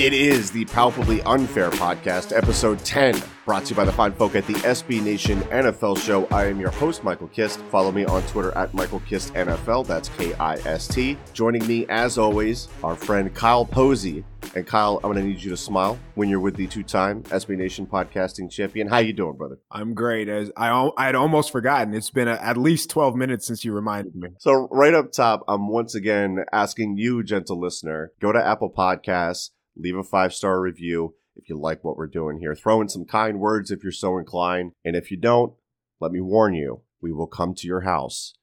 It is the Palpably Unfair Podcast, episode 10, brought to you by the fine folk at the SB Nation NFL show. I am your host, Michael Kist. Follow me on Twitter at Michael Kist NFL. That's K I S T. Joining me, as always, our friend Kyle Posey. And Kyle, I'm going to need you to smile when you're with the two-time SB Nation podcasting champion. How you doing, brother? I'm great. As I I had almost forgotten. It's been a, at least 12 minutes since you reminded me. So right up top, I'm once again asking you, gentle listener, go to Apple Podcasts leave a five star review if you like what we're doing here. Throw in some kind words if you're so inclined. And if you don't, let me warn you, we will come to your house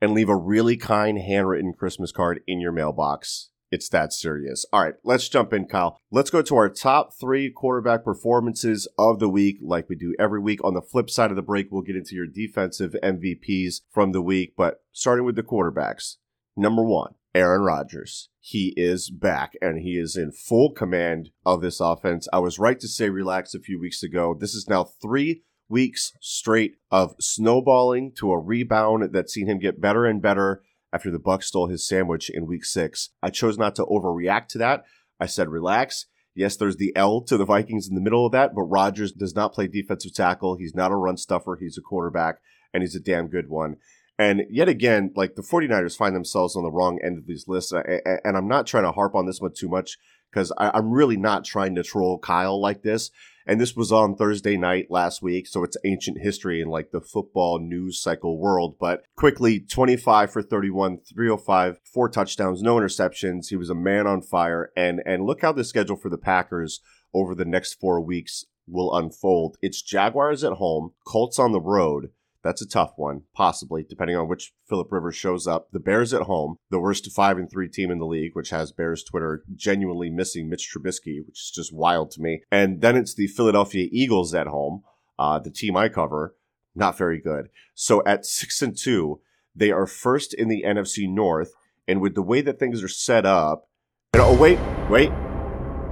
and leave a really kind handwritten Christmas card in your mailbox. It's that serious. All right, let's jump in, Kyle. Let's go to our top three quarterback performances of the week, like we do every week. On the flip side of the break, we'll get into your defensive MVPs from the week, but starting with the quarterbacks. Number one, Aaron Rodgers. He is back and he is in full command of this offense. I was right to say relax a few weeks ago. This is now three weeks straight of snowballing to a rebound that's seen him get better and better after the Bucs stole his sandwich in week six. I chose not to overreact to that. I said relax. Yes, there's the L to the Vikings in the middle of that, but Rodgers does not play defensive tackle. He's not a run stuffer. He's a quarterback, and he's a damn good one. And yet again, like the 49ers find themselves on the wrong end of these lists. And I'm not trying to harp on this one too much because I'm really not trying to troll Kyle like this. And this was on Thursday night last week, so it's ancient history in like the football news cycle world. But quickly, 25 for 31, 305, four touchdowns, no interceptions. He was a man on fire. And and look how the schedule for the Packers over the next four weeks will unfold. It's Jaguars at home, Colts on the road, that's a tough one, possibly, depending on which Philip Rivers shows up. The Bears at home, the worst five and three team in the league, which has Bears Twitter genuinely missing Mitch Trubisky, which is just wild to me. And then it's the Philadelphia Eagles at home, uh, the team I cover, not very good. So at six and two, they are first in the NFC North, and with the way that things are set up, and oh wait, wait,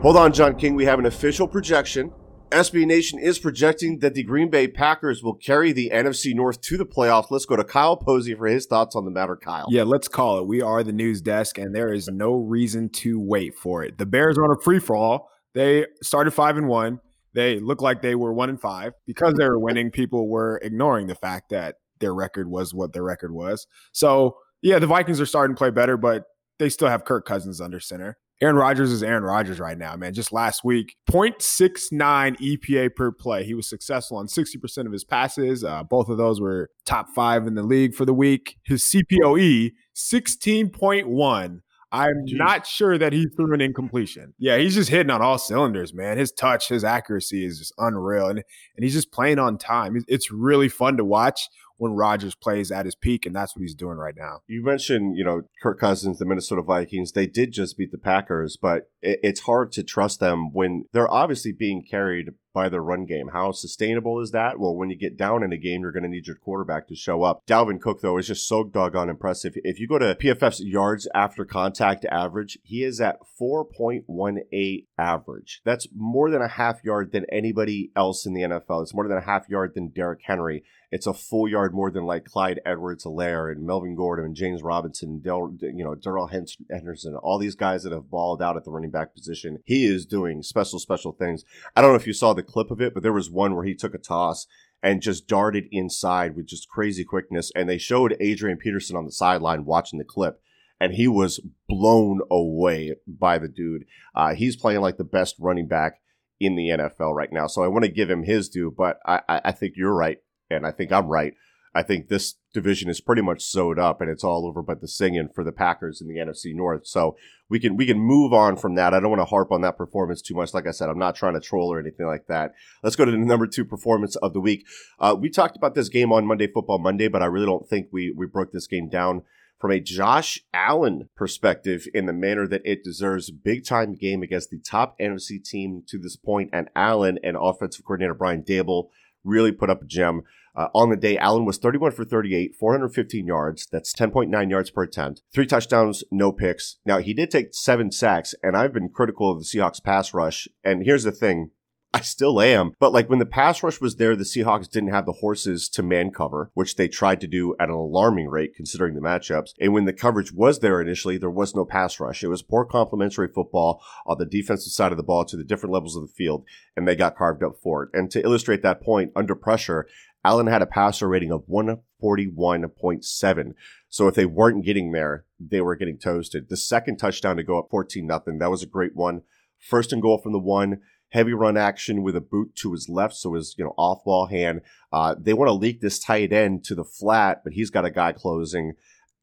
hold on, John King, we have an official projection SB Nation is projecting that the Green Bay Packers will carry the NFC North to the playoffs. Let's go to Kyle Posey for his thoughts on the matter. Kyle. Yeah, let's call it. We are the news desk, and there is no reason to wait for it. The Bears are on a free for all. They started five and one. They look like they were one and five because they were winning. People were ignoring the fact that their record was what their record was. So yeah, the Vikings are starting to play better, but they still have Kirk Cousins under center. Aaron Rodgers is Aaron Rodgers right now, man. Just last week, 0.69 EPA per play. He was successful on 60% of his passes. Uh, both of those were top five in the league for the week. His CPOE, 16.1. I'm Jeez. not sure that he threw an incompletion. Yeah, he's just hitting on all cylinders, man. His touch, his accuracy is just unreal. And, and he's just playing on time. It's really fun to watch when Rodgers plays at his peak, and that's what he's doing right now. You mentioned, you know, Kirk Cousins, the Minnesota Vikings. They did just beat the Packers, but it, it's hard to trust them when they're obviously being carried by their run game. How sustainable is that? Well, when you get down in a game, you're going to need your quarterback to show up. Dalvin Cook, though, is just so doggone impressive. If you go to PFF's yards after contact average, he is at 4.18 average. That's more than a half yard than anybody else in the NFL. It's more than a half yard than Derrick Henry. It's a full yard more than like Clyde Edwards-Helaire and Melvin Gordon and James Robinson and Del, you know, Darrell Henderson, all these guys that have balled out at the running back position. He is doing special, special things. I don't know if you saw the the clip of it, but there was one where he took a toss and just darted inside with just crazy quickness. And they showed Adrian Peterson on the sideline watching the clip, and he was blown away by the dude. Uh, he's playing like the best running back in the NFL right now. So I want to give him his due, but I, I think you're right, and I think I'm right. I think this division is pretty much sewed up and it's all over but the singing for the Packers in the NFC North. So we can we can move on from that. I don't want to harp on that performance too much. Like I said, I'm not trying to troll or anything like that. Let's go to the number two performance of the week. Uh, we talked about this game on Monday Football Monday, but I really don't think we we broke this game down from a Josh Allen perspective in the manner that it deserves. Big time game against the top NFC team to this point, and Allen and offensive coordinator Brian Daboll really put up a gem. Uh, on the day, Allen was 31 for 38, 415 yards. That's 10.9 yards per attempt. Three touchdowns, no picks. Now, he did take seven sacks, and I've been critical of the Seahawks pass rush. And here's the thing I still am. But like when the pass rush was there, the Seahawks didn't have the horses to man cover, which they tried to do at an alarming rate considering the matchups. And when the coverage was there initially, there was no pass rush. It was poor complementary football on the defensive side of the ball to the different levels of the field, and they got carved up for it. And to illustrate that point, under pressure, Allen had a passer rating of 141.7. So if they weren't getting there, they were getting toasted. The second touchdown to go up 14 nothing, that was a great one. First and goal from the one, heavy run action with a boot to his left, so his you know off ball hand. Uh, they want to leak this tight end to the flat, but he's got a guy closing.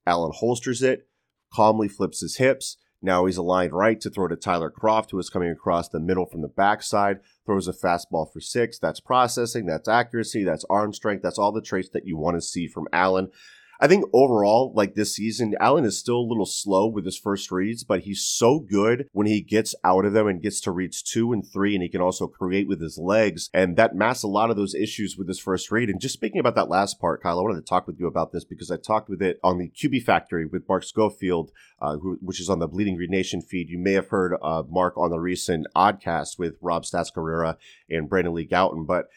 Allen holsters it, calmly flips his hips. Now he's aligned right to throw to Tyler Kroft, who is coming across the middle from the backside, throws a fastball for six. That's processing, that's accuracy, that's arm strength, that's all the traits that you want to see from Allen. I think overall, like this season, Allen is still a little slow with his first reads, but he's so good when he gets out of them and gets to reads two and three, and he can also create with his legs. And that masks a lot of those issues with his first read. And just speaking about that last part, Kyle, I wanted to talk with you about this because I talked with it on the QB Factory with Mark Schofield, uh, who, which is on the Bleeding Green Nation feed. You may have heard uh, Mark on the recent Oddcast with Rob Stats Carrera and Brandon Lee Gowton, but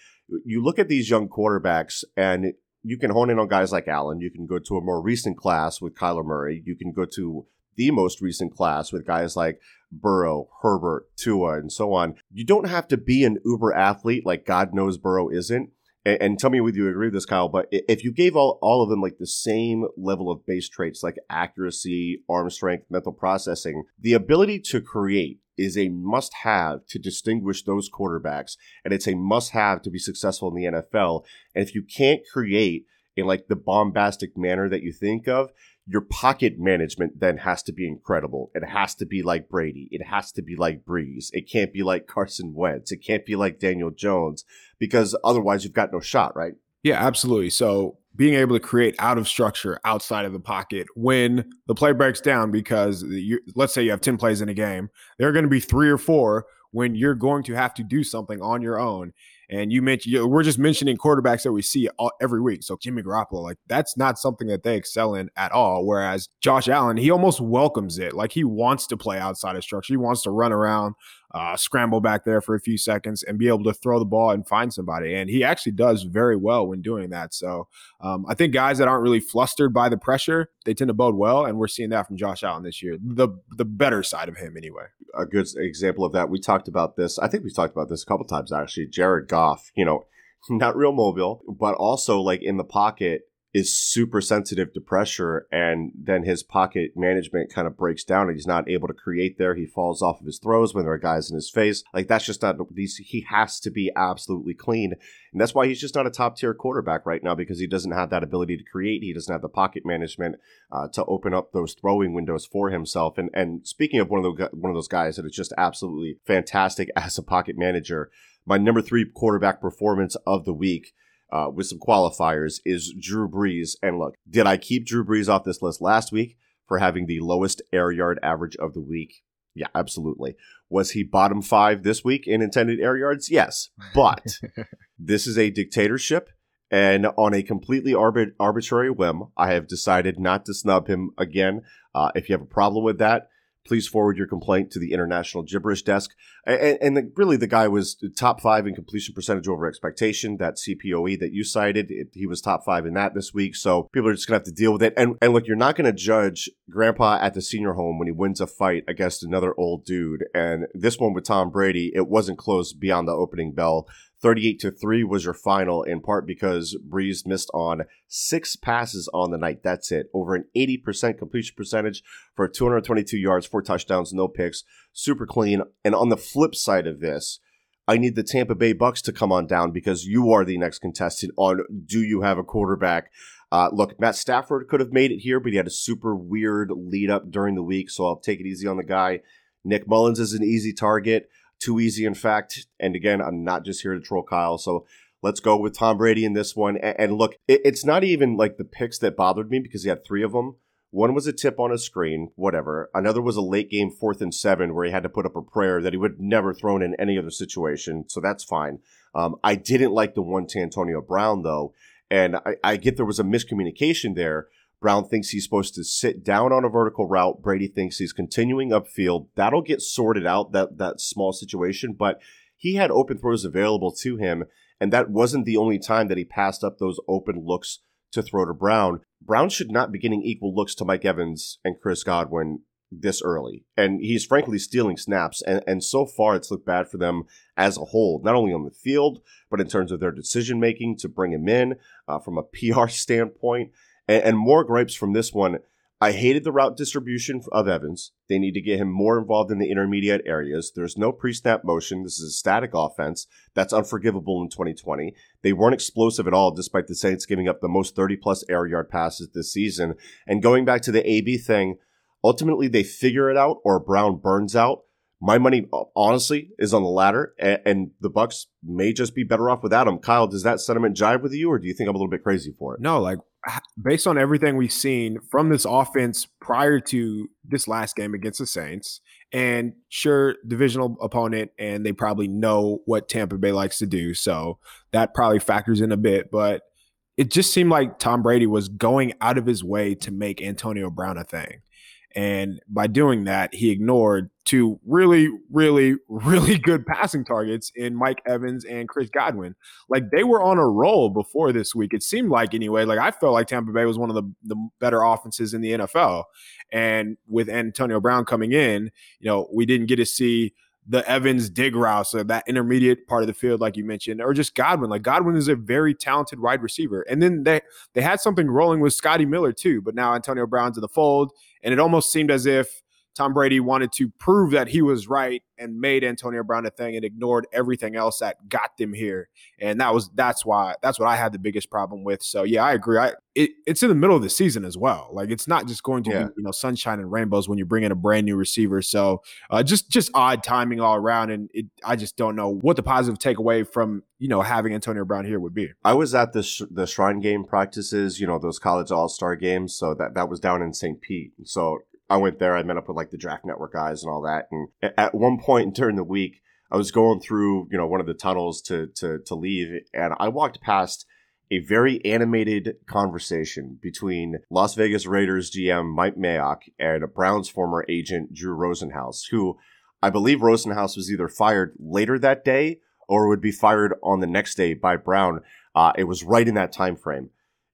you look at these young quarterbacks and you can hone in on guys like Allen. You can go to a more recent class with Kyler Murray. You can go to the most recent class with guys like Burrow, Herbert, Tua, and so on. You don't have to be an uber athlete like God knows Burrow isn't. And, and tell me whether you agree with this, Kyle, but if you gave all, all of them like the same level of base traits like accuracy, arm strength, mental processing, the ability to create is a must have to distinguish those quarterbacks. And it's a must have to be successful in the NFL. And if you can't create in like the bombastic manner that you think of, your pocket management then has to be incredible. It has to be like Brady. It has to be like Brees. It can't be like Carson Wentz. It can't be like Daniel Jones because otherwise you've got no shot, right? Yeah, absolutely. So being able to create out of structure outside of the pocket when the play breaks down because you, let's say you have 10 plays in a game there are going to be three or four when you're going to have to do something on your own and you mentioned, we're just mentioning quarterbacks that we see all, every week. So Jimmy Garoppolo, like that's not something that they excel in at all. Whereas Josh Allen, he almost welcomes it. Like he wants to play outside of structure. He wants to run around, uh, scramble back there for a few seconds and be able to throw the ball and find somebody. And he actually does very well when doing that. So um, I think guys that aren't really flustered by the pressure, they tend to bode well. And we're seeing that from Josh Allen this year, the the better side of him anyway. A good example of that. We talked about this. I think we've talked about this a couple times actually. Jared Goff, you know, not real mobile, but also like in the pocket is super sensitive to pressure and then his pocket management kind of breaks down and he's not able to create there. He falls off of his throws when there are guys in his face. Like that's just not these he has to be absolutely clean. And that's why he's just not a top tier quarterback right now because he doesn't have that ability to create. He doesn't have the pocket management uh, to open up those throwing windows for himself. And and speaking of one of the one of those guys that is just absolutely fantastic as a pocket manager my number three quarterback performance of the week uh, with some qualifiers is Drew Brees. And look, did I keep Drew Brees off this list last week for having the lowest air yard average of the week? Yeah, absolutely. Was he bottom five this week in intended air yards? Yes. But this is a dictatorship. And on a completely arbit- arbitrary whim, I have decided not to snub him again. Uh, if you have a problem with that, please forward your complaint to the International Gibberish Desk. And, and the, really, the guy was top five in completion percentage over expectation. That CPOE that you cited, it, he was top five in that this week. So people are just going to have to deal with it. And, and look, you're not going to judge Grandpa at the senior home when he wins a fight against another old dude. And this one with Tom Brady, it wasn't close beyond the opening bell. 38 to 3 was your final in part because Brees missed on six passes on the night. That's it. Over an 80% completion percentage for 222 yards, four touchdowns, no picks. Super clean. And on the flip side of this, I need the Tampa Bay Bucs to come on down because you are the next contestant on do you have a quarterback? Uh, look, Matt Stafford could have made it here, but he had a super weird lead up during the week, so I'll take it easy on the guy. Nick Mullens is an easy target too easy, in fact. And again, I'm not just here to troll Kyle. So let's go with Tom Brady in this one. And, look, it's not even like the picks that bothered me because he had three of them. One was a tip on a screen, whatever. Another was a late game fourth and seven where he had to put up a prayer that he would never thrown in any other situation. So that's fine. Um, I didn't like the one to Antonio Brown though. And I, I get there was a miscommunication there Brown thinks he's supposed to sit down on a vertical route. Brady thinks he's continuing upfield. That'll get sorted out that that small situation, but he had open throws available to him, and that wasn't the only time that he passed up those open looks to throw to Brown. Brown should not be getting equal looks to Mike Evans and Chris Godwin this early. And he's frankly stealing snaps. And, and so far, it's looked bad for them as a whole, not only on the field, but in terms of their decision making to bring him in uh, from a PR standpoint. And, and more gripes from this one. I hated the route distribution of Evans. They need to get him more involved in the intermediate areas. There's no pre snap motion. This is a static offense. That's unforgivable in 2020. They weren't explosive at all, despite the Saints giving up the most 30 plus air yard passes this season. And going back to the AB thing, ultimately they figure it out or Brown burns out. My money, uh, honestly, is on the latter, and, and, the Bucs may just be better off without him. Kyle, does that sentiment jive with you, or do you think I'm a little bit crazy for it? No, like based on everything we've seen from this offense prior to this last game against the Saints, and sure, divisional opponent, and they probably know what Tampa Bay likes to do, so that probably factors in a bit. But it just seemed like Tom Brady was going out of his way to make Antonio Brown a thing. And by doing that, he ignored two really, really, really good passing targets in Mike Evans and Chris Godwin. Like they were on a roll before this week. It seemed like anyway. Like I felt like Tampa Bay was one of the, the better offenses in the NFL. And with Antonio Brown coming in, you know, we didn't get to see the Evans dig route, so that intermediate part of the field, like you mentioned, or just Godwin. Like Godwin is a very talented wide receiver, and then they they had something rolling with Scotty Miller too. But now Antonio Brown's in the fold, and it almost seemed as if Tom Brady wanted to prove that he was right and made Antonio Brown a thing and ignored everything else that got them here. And that was that's why that's what I had the biggest problem with. So yeah, I agree. I it, it's in the middle of the season as well. Like it's not just going to yeah. be you know sunshine and rainbows when you bring in a brand new receiver. So uh, just just odd timing all around, and it, I just don't know what the positive takeaway from you know having Antonio Brown here would be. I was at the sh- the Shrine Game practices, you know those college All Star games. So that that was down in St. Pete. So I went there. I met up with like the Draft Network guys and all that. And at one point during the week, I was going through you know one of the tunnels to to to leave, and I walked past a very animated conversation between Las Vegas Raiders GM Mike Mayock and Browns former agent Drew Rosenhaus, who I believe Rosenhaus was either fired later that day or would be fired on the next day by Brown. Uh, it was right in that time frame.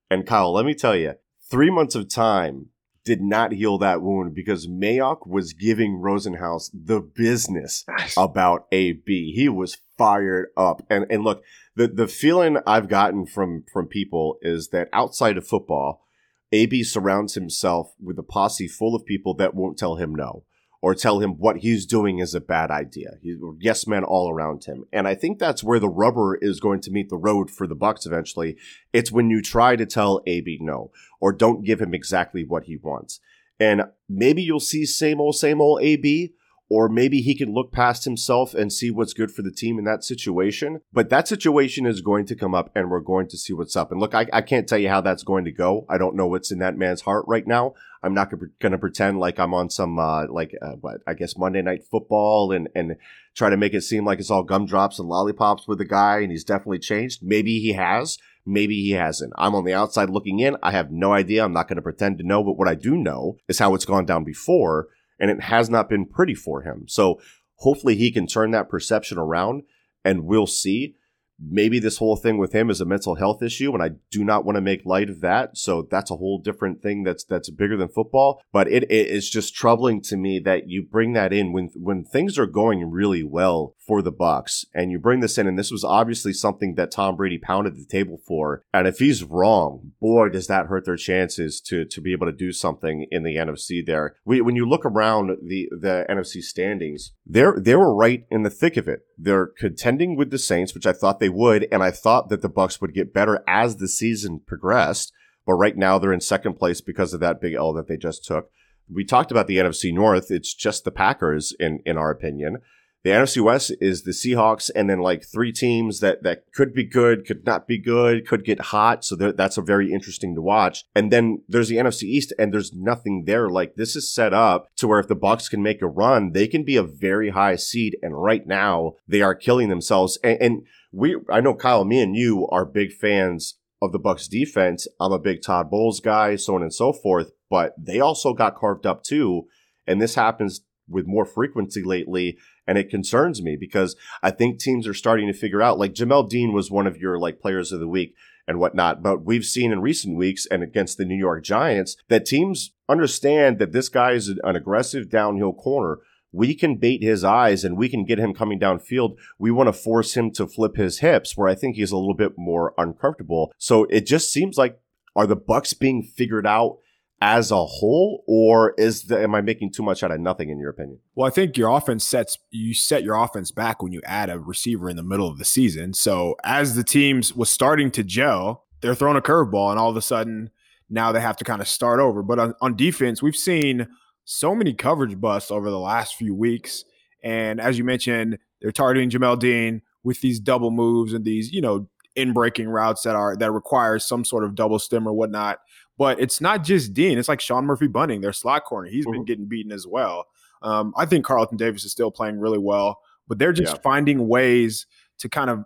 And Kyle, let me tell you, three months of time did not heal that wound because Mayock was giving Rosenhaus the business about AB. He was fired up. And and look, the the feeling I've gotten from from people is that outside of football, AB surrounds himself with a posse full of people that won't tell him no or tell him what he's doing is a bad idea. Yes men all around him. And I think that's where the rubber is going to meet the road for the Bucs eventually. It's when you try to tell AB no or don't give him exactly what he wants. And maybe you'll see same old same old AB or maybe he can look past himself and see what's good for the team in that situation. But that situation is going to come up and we're going to see what's up. And look, I, I can't tell you how that's going to go. I don't know what's in that man's heart right now. I'm not going to pretend like I'm on some, uh, like, uh, what, I guess Monday night football and, and try to make it seem like it's all gumdrops and lollipops with the guy and he's definitely changed. Maybe he has. Maybe he hasn't. I'm on the outside looking in. I have no idea. I'm not going to pretend to know. But what I do know is how it's gone down before and it has not been pretty for him. So hopefully he can turn that perception around and we'll see maybe this whole thing with him is a mental health issue and I do not want to make light of that. So that's a whole different thing that's that's bigger than football, but it, it is just troubling to me that you bring that in when when things are going really well for the Bucs and you bring this in and this was obviously something that Tom Brady pounded the table for. And if he's wrong, boy does that hurt their chances to to be able to do something in the NFC there. We, when you look around the the NFC standings, they're they were right in the thick of it. They're contending with the Saints, which I thought they they would, and I thought that the Bucs would get better as the season progressed. But right now they're in second place because of that big L that they just took. We talked about the NFC North. It's just the Packers, in in our opinion. The NFC West is the Seahawks, and then like three teams that that could be good, could not be good, could get hot. So that's a very interesting to watch. And then there's the NFC East, and there's nothing there. Like this is set up to where if the Bucs can make a run, they can be a very high seed. And right now they are killing themselves. And, and we I know Kyle, me and you are big fans of the Bucs defense. I'm a big Todd Bowles guy, so on and so forth, but they also got carved up too. And this happens with more frequency lately. And it concerns me because I think teams are starting to figure out, like Jamel Dean was one of your like players of the week and whatnot. But we've seen in recent weeks and against the New York Giants that teams understand that this guy is an aggressive downhill corner. We can bait his eyes and we can get him coming downfield. We want to force him to flip his hips where I think he's a little bit more uncomfortable. So it just seems like are the Bucs being figured out as a whole, or is the, am I making too much out of nothing in your opinion? Well, I think your offense sets you set your offense back when you add a receiver in the middle of the season. So as the teams was starting to gel, they're throwing a curveball, and all of a sudden now they have to kind of start over. But on, on defense, we've seen so many coverage busts over the last few weeks, and as you mentioned, they're targeting Jamel Dean with these double moves and these you know in breaking routes that are that requires some sort of double stem or whatnot. But it's not just Dean. It's like Sean Murphy Bunting, their slot corner. He's mm-hmm. been getting beaten as well. Um, I think Carlton Davis is still playing really well, but they're just yeah. finding ways to kind of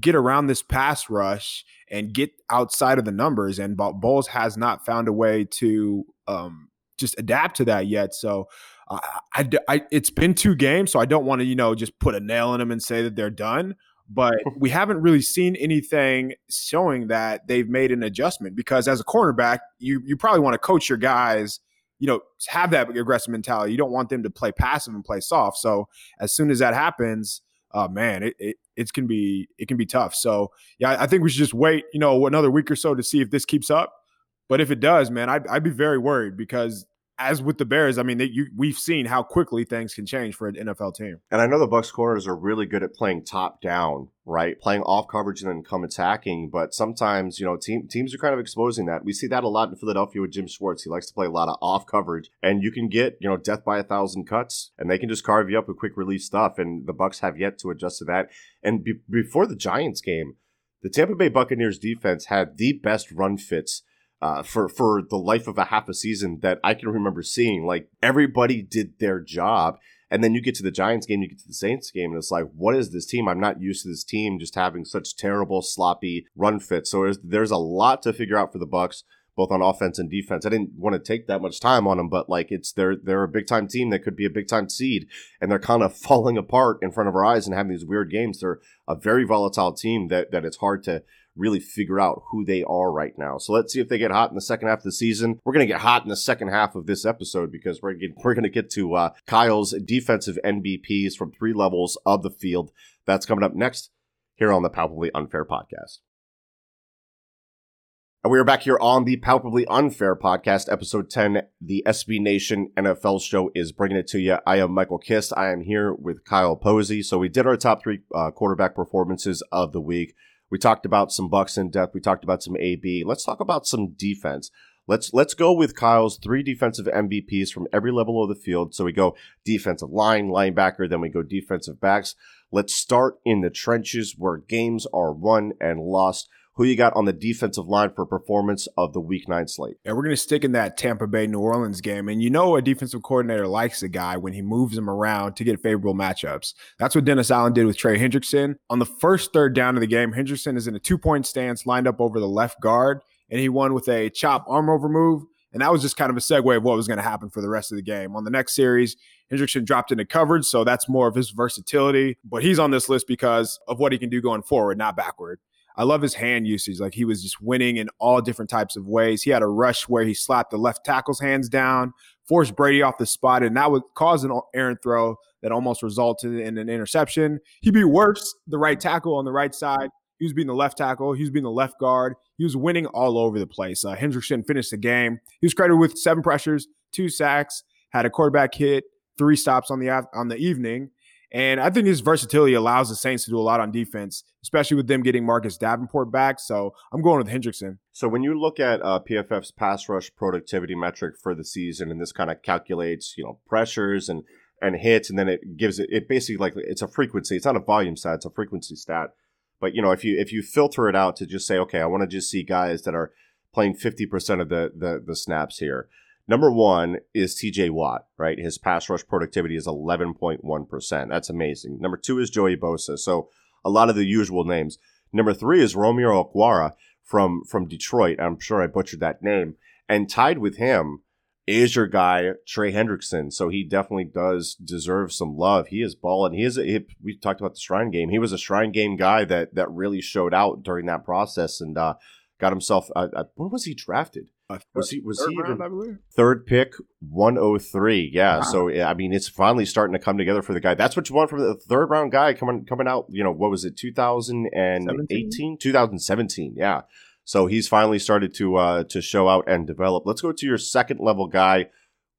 get around this pass rush and get outside of the numbers. And Bowles has not found a way to um, just adapt to that yet. So uh, I, I, it's been two games, so I don't want to, you know, just put a nail in them and say that they're done but we haven't really seen anything showing that they've made an adjustment because as a cornerback, you you probably want to coach your guys, you know, have that aggressive mentality. You don't want them to play passive and play soft. So as soon as that happens, uh, man, it, it it can be it can be tough. So yeah, I think we should just wait, you know, another week or so to see if this keeps up. But if it does, man, I'd, I'd be very worried because as with the Bears, I mean, they, you, we've seen how quickly things can change for an NFL team. And I know the Bucs corners are really good at playing top down, right? Playing off coverage and then come attacking. But sometimes, you know, team, teams are kind of exposing that. We see that a lot in Philadelphia with Jim Schwartz. He likes to play a lot of off coverage, and you can get, you know, death by a thousand cuts, and they can just carve you up with quick release stuff. And the Bucs have yet to adjust to that. And be- before the Giants game, the Tampa Bay Buccaneers defense had the best run fits uh, for for the life of a half a season that I can remember seeing. Like everybody did their job, and then you get to the Giants game, you get to the Saints game, and it's like, what is this team? I'm not used to this team just having such terrible, sloppy run fits. So there's, a lot to figure out for the Bucs Both on offense and defense. I didn't want to take that much time on them, but like it's they're they're a big time team that could be a big time seed, and they're kind of falling apart in front of our eyes and having these weird games. They're a very volatile team that that it's hard to really figure out who they are right now. So let's see if they get hot in the second half of the season. We're going to get hot in the second half of this episode because we're we're going to get to uh, Kyle's defensive MVPs from three levels of the field. That's coming up next here on the Palpably Unfair podcast. And we are back here on the Palpably Unfair podcast, episode 10. The SB Nation NFL show is bringing it to you. I am Michael Kist. I am here with Kyle Posey. So we did our top three uh, quarterback performances of the week. We talked about some Bucs in depth. We talked about some AB. Let's talk about some defense. Let's let's go with Kyle's three defensive MVPs from every level of the field. So we go defensive line, linebacker, then we go defensive backs. Let's start in the trenches where games are won and lost. Who you got on the defensive line for performance of the Week Nine slate? Yeah, we're going to stick in that Tampa Bay New Orleans game, and you know a defensive coordinator likes a guy when he moves him around to get favorable matchups. That's what Dennis Allen did with Trey Hendrickson on the first third down of the game. Hendrickson is in a two point stance, lined up over the left guard, and he won with a chop arm over move. And that was just kind of a segue of what was going to happen for the rest of the game. On the next series, Hendrickson dropped into coverage, so that's more of his versatility. But he's on this list because of what he can do going forward, not backward. I love his hand usage. Like he was just winning in all different types of ways. He had a rush where he slapped the left tackle's hands down, forced Brady off the spot, and that would cause an errant throw that almost resulted in an interception. He'd be worse, the right tackle on the right side. He was beating the left tackle. He was beating the left guard. He was winning all over the place. Uh, Hendrickson finished the game. He was credited with seven pressures, two sacks, had a quarterback hit, three stops on the on the evening, and I think his versatility allows the Saints to do a lot on defense, especially with them getting Marcus Davenport back. So I'm going with Hendrickson. So when you look at uh, PFF's pass rush productivity metric for the season, and this kind of calculates, you know, pressures and and hits, and then it gives it it basically like it's a frequency. It's not a volume stat; it's a frequency stat. But you know, if you if you filter it out to just say, okay, I want to just see guys that are playing 50% of the, the the snaps here Number one is TJ Watt, right? His pass rush productivity is 11.1%. That's amazing. Number two is Joey Bosa. So a lot of the usual names. Number three is Romeo Okwara from, from Detroit. I'm sure I butchered that name. And tied with him is your guy Trey Hendrickson. So he definitely does deserve some love. He is balling. He is. A, he, we talked about the Shrine Game. He was a Shrine Game guy that that really showed out during that process and uh, got himself. Uh, uh, when was he drafted? Was he was he round, even third pick? 103 yeah wow. so i mean it's finally starting to come together for the guy. That's what you want from the third round guy coming coming out you know what was it 2018 2017 yeah. So he's finally started to uh to show out and develop. Let's go to your second level guy.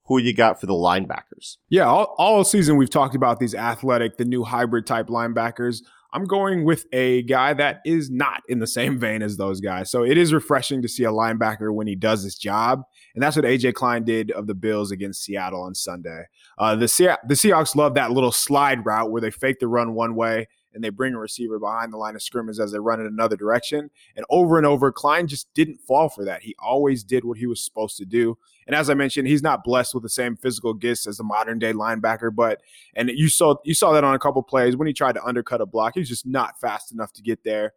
Who you got for the linebackers? Yeah all, all season we've talked about these athletic the new hybrid type linebackers I'm going with a guy that is not in the same vein as those guys. So it is refreshing to see a linebacker when he does his job. And that's what AJ Klein did of the Bills against Seattle on Sunday. Uh, the, Se- the Seahawks love that little slide route where they fake the run one way and they bring a receiver behind the line of scrimmage as they run in another direction. And over and over, Klein just didn't fall for that. He always did what he was supposed to do. And as I mentioned, he's not blessed with the same physical gifts as the modern day linebacker, but and you saw you saw that on a couple plays when he tried to undercut a block. He was just not fast enough to get there.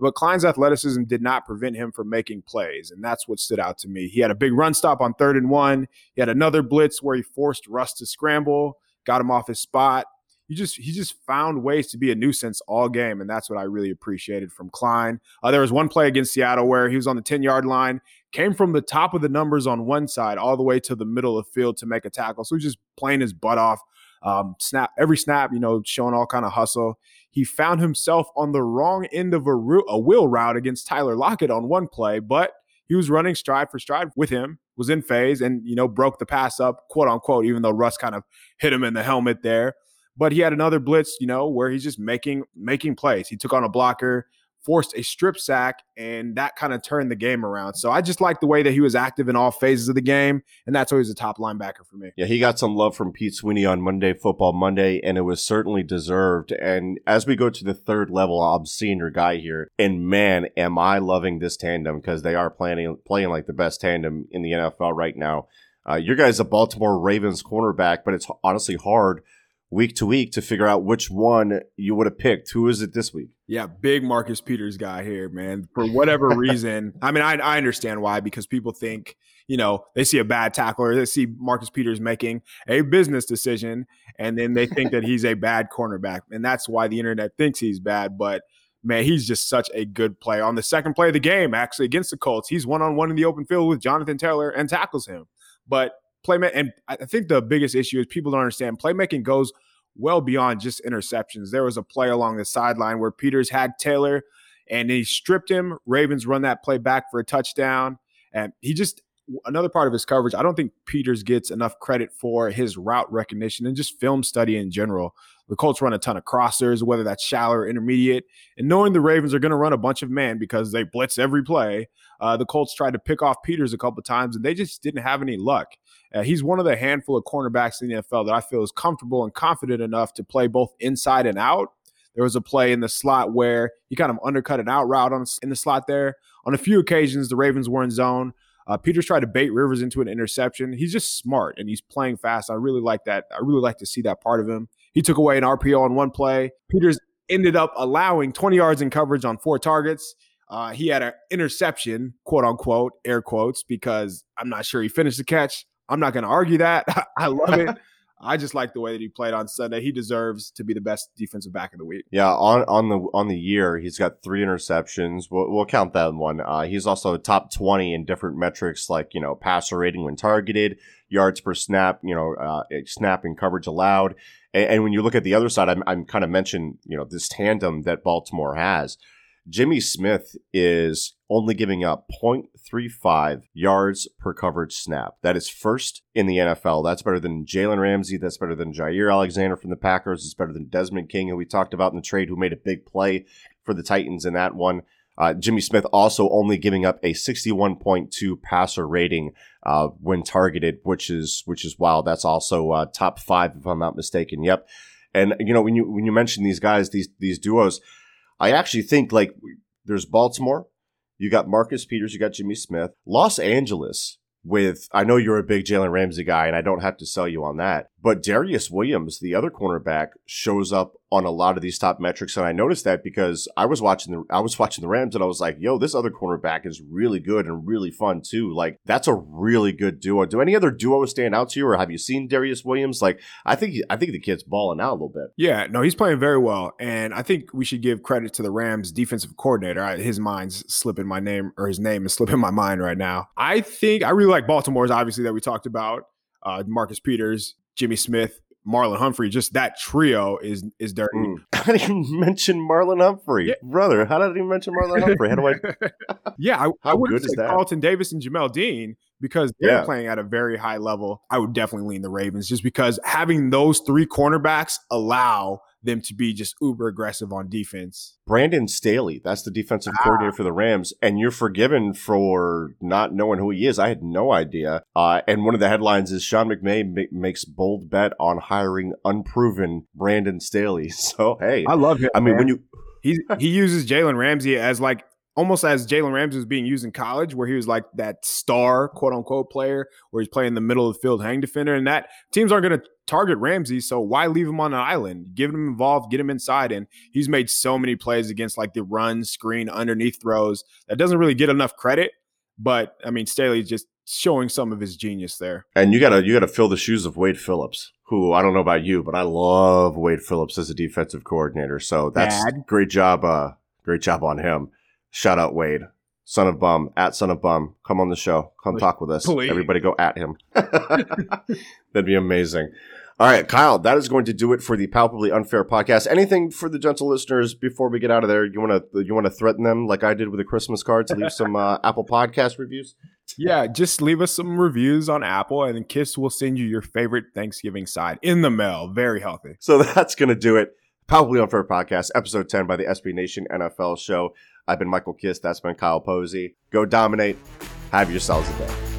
But Klein's athleticism did not prevent him from making plays, and that's what stood out to me. He had a big run stop on third and one. He had another blitz where he forced Russ to scramble, got him off his spot he just he just found ways to be a nuisance all game, and that's what I really appreciated from Klein. Uh, there was one play against Seattle where he was on the ten yard line, came from the top of the numbers on one side all the way to the middle of the field to make a tackle. So he's just playing his butt off. Um, snap every snap, you know, showing all kind of hustle. He found himself on the wrong end of a, a wheel route against Tyler Lockett on one play, but he was running stride for stride with him, was in phase, and you know broke the pass up, quote unquote. Even though Russ kind of hit him in the helmet there. But he had another blitz, you know, where he's just making making plays. He took on a blocker, forced a strip sack, and that kind of turned the game around. So I just like the way that he was active in all phases of the game, and that's always a top linebacker for me. Yeah, he got some love from Pete Sweeney on Monday Football Monday, and it was certainly deserved. And as we go to the third level, I'm seeing your guy here, and man, am I loving this tandem because they are playing playing like the best tandem in the NFL right now. Uh, your guy's a Baltimore Ravens cornerback, but it's honestly hard week to week to figure out which one you would have picked. Who is it this week? Yeah, big Marcus Peters guy here, man. For whatever reason, I mean, I, I understand why because people think, you know, they see a bad tackler, they see Marcus Peters making a business decision, and then they think that he's a bad cornerback, and that's why the internet thinks he's bad. But man, he's just such a good player. On the second play of the game, actually against the Colts, he's one on one in the open field with Jonathan Taylor and tackles him. But playmaking, and I think the biggest issue is people don't understand playmaking goes well beyond just interceptions. There was a play along the sideline where Peters had Taylor and he stripped him. Ravens run that play back for a touchdown. And he just, another part of his coverage, I don't think Peters gets enough credit for his route recognition and just film study in general. The Colts run a ton of crossers, whether that's shallow or intermediate. And knowing the Ravens are going to run a bunch of man because they blitz every play, uh, the Colts tried to pick off Peters a couple times and they just didn't have any luck. Uh, he's one of the handful of cornerbacks in the NFL that I feel is comfortable and confident enough to play both inside and out. There was a play in the slot where he kind of undercut an out route on, in the slot there. On a few occasions, the Ravens were in zone. Uh, Peters tried to bait Rivers into an interception. He's just smart and he's playing fast. I really like that. I really like to see that part of him. He took away an RPO on one play. Peters ended up allowing 20 yards in coverage on four targets. Uh, he had an interception, quote unquote, air quotes, because I'm not sure he finished the catch. I'm not going to argue that. I love it. I just like the way that he played on Sunday. He deserves to be the best defensive back of the week. Yeah, on on the on the year, he's got three interceptions. We'll, we'll count that one. Uh, he's also top twenty in different metrics like you know passer rating when targeted, yards per snap, you know uh, snap and coverage allowed. And, and, when you look at the other side, I'm, I'm kind of mentioned you know this tandem that Baltimore has. Jimmy Smith is only giving up 0.35 yards per coverage snap. That is first in the NFL. That's better than Jalen Ramsey. That's better than Jaire Alexander from the Packers. It's better than Desmond King, who we talked about in the trade, who made a big play for the Titans in that one. Uh, Jimmy Smith also only giving up a 61.2 passer rating uh, when targeted, which is which is wild. That's also uh, top five, if I'm not mistaken. Yep. And you know when you when you mention these guys, these these duos, I actually think like there's Baltimore, you got Marcus Peters, you got Jimmy Smith, Los Angeles. With I know you're a big Jalen Ramsey guy, and I don't have to sell you on that. But Darious Williams, the other cornerback, shows up on a lot of these top metrics, and I noticed that because I was watching the I was watching the Rams, and I was like, "Yo, this other cornerback is really good and really fun too." Like that's a really good duo. Do any other duos stand out to you, or have you seen Darious Williams? Like I think I think the kid's balling out a little bit. Yeah, no, he's playing very well, and I think we should give credit to the Rams defensive coordinator. His mind's slipping my name, or his name is slipping my mind right now. I think I really like Baltimore's, obviously that we talked about. Uh, Marcus Peters, Jimmy Smith, Marlon Humphrey, just that trio is is dirty. Mm. I didn't even mention Marlon Humphrey, yeah. brother. How did I even mention Marlon Humphrey? How do I? yeah, I, I would say Carlton Davis and Jamel Dean because they're yeah. playing at a very high level. I would definitely lean the Ravens just because having those three cornerbacks allow them to be just uber aggressive on defense. Brandon Staley, that's the defensive ah. coordinator for the Rams, and you're forgiven for not knowing who he is. I had no idea. Uh, and one of the headlines is Sean McVay ma- makes bold bet on hiring unproven Brandon Staley. So hey, I love him. I mean, man. when you he he uses Jalen Ramsey as like almost as Jalen Ramsey was being used in college, where he was like that star quote unquote player, where he's playing the middle of the field hang defender, and that teams aren't going to target Ramsey, so why leave him on an island? Give him involved, get him inside, and he's made so many plays against like the run, screen, underneath throws that doesn't really get enough credit. But I mean, Staley's just showing some of his genius there. And you gotta you gotta fill the shoes of Wade Phillips, who I don't know about you, but I love Wade Phillips as a defensive coordinator. So that's Bad. great job. Uh, great job on him. Shout out Wade, son of bum, at son of bum. Come on the show. Come Please. talk with us. Please. Everybody go at him. That'd be amazing. All right, Kyle, that is going to do it for the palpably unfair podcast. Anything for the gentle listeners before we get out of there? You want to you want to threaten them like I did with the Christmas cards? Leave some uh, Apple Podcast reviews. Yeah, just leave us some reviews on Apple, and Kist will send you your favorite Thanksgiving side in the mail. Very healthy. So that's going to do it. Palpably unfair podcast, episode ten by the SB Nation NFL show. I've been Michael Kist. That's been Kyle Posey. Go dominate. Have yourselves a day.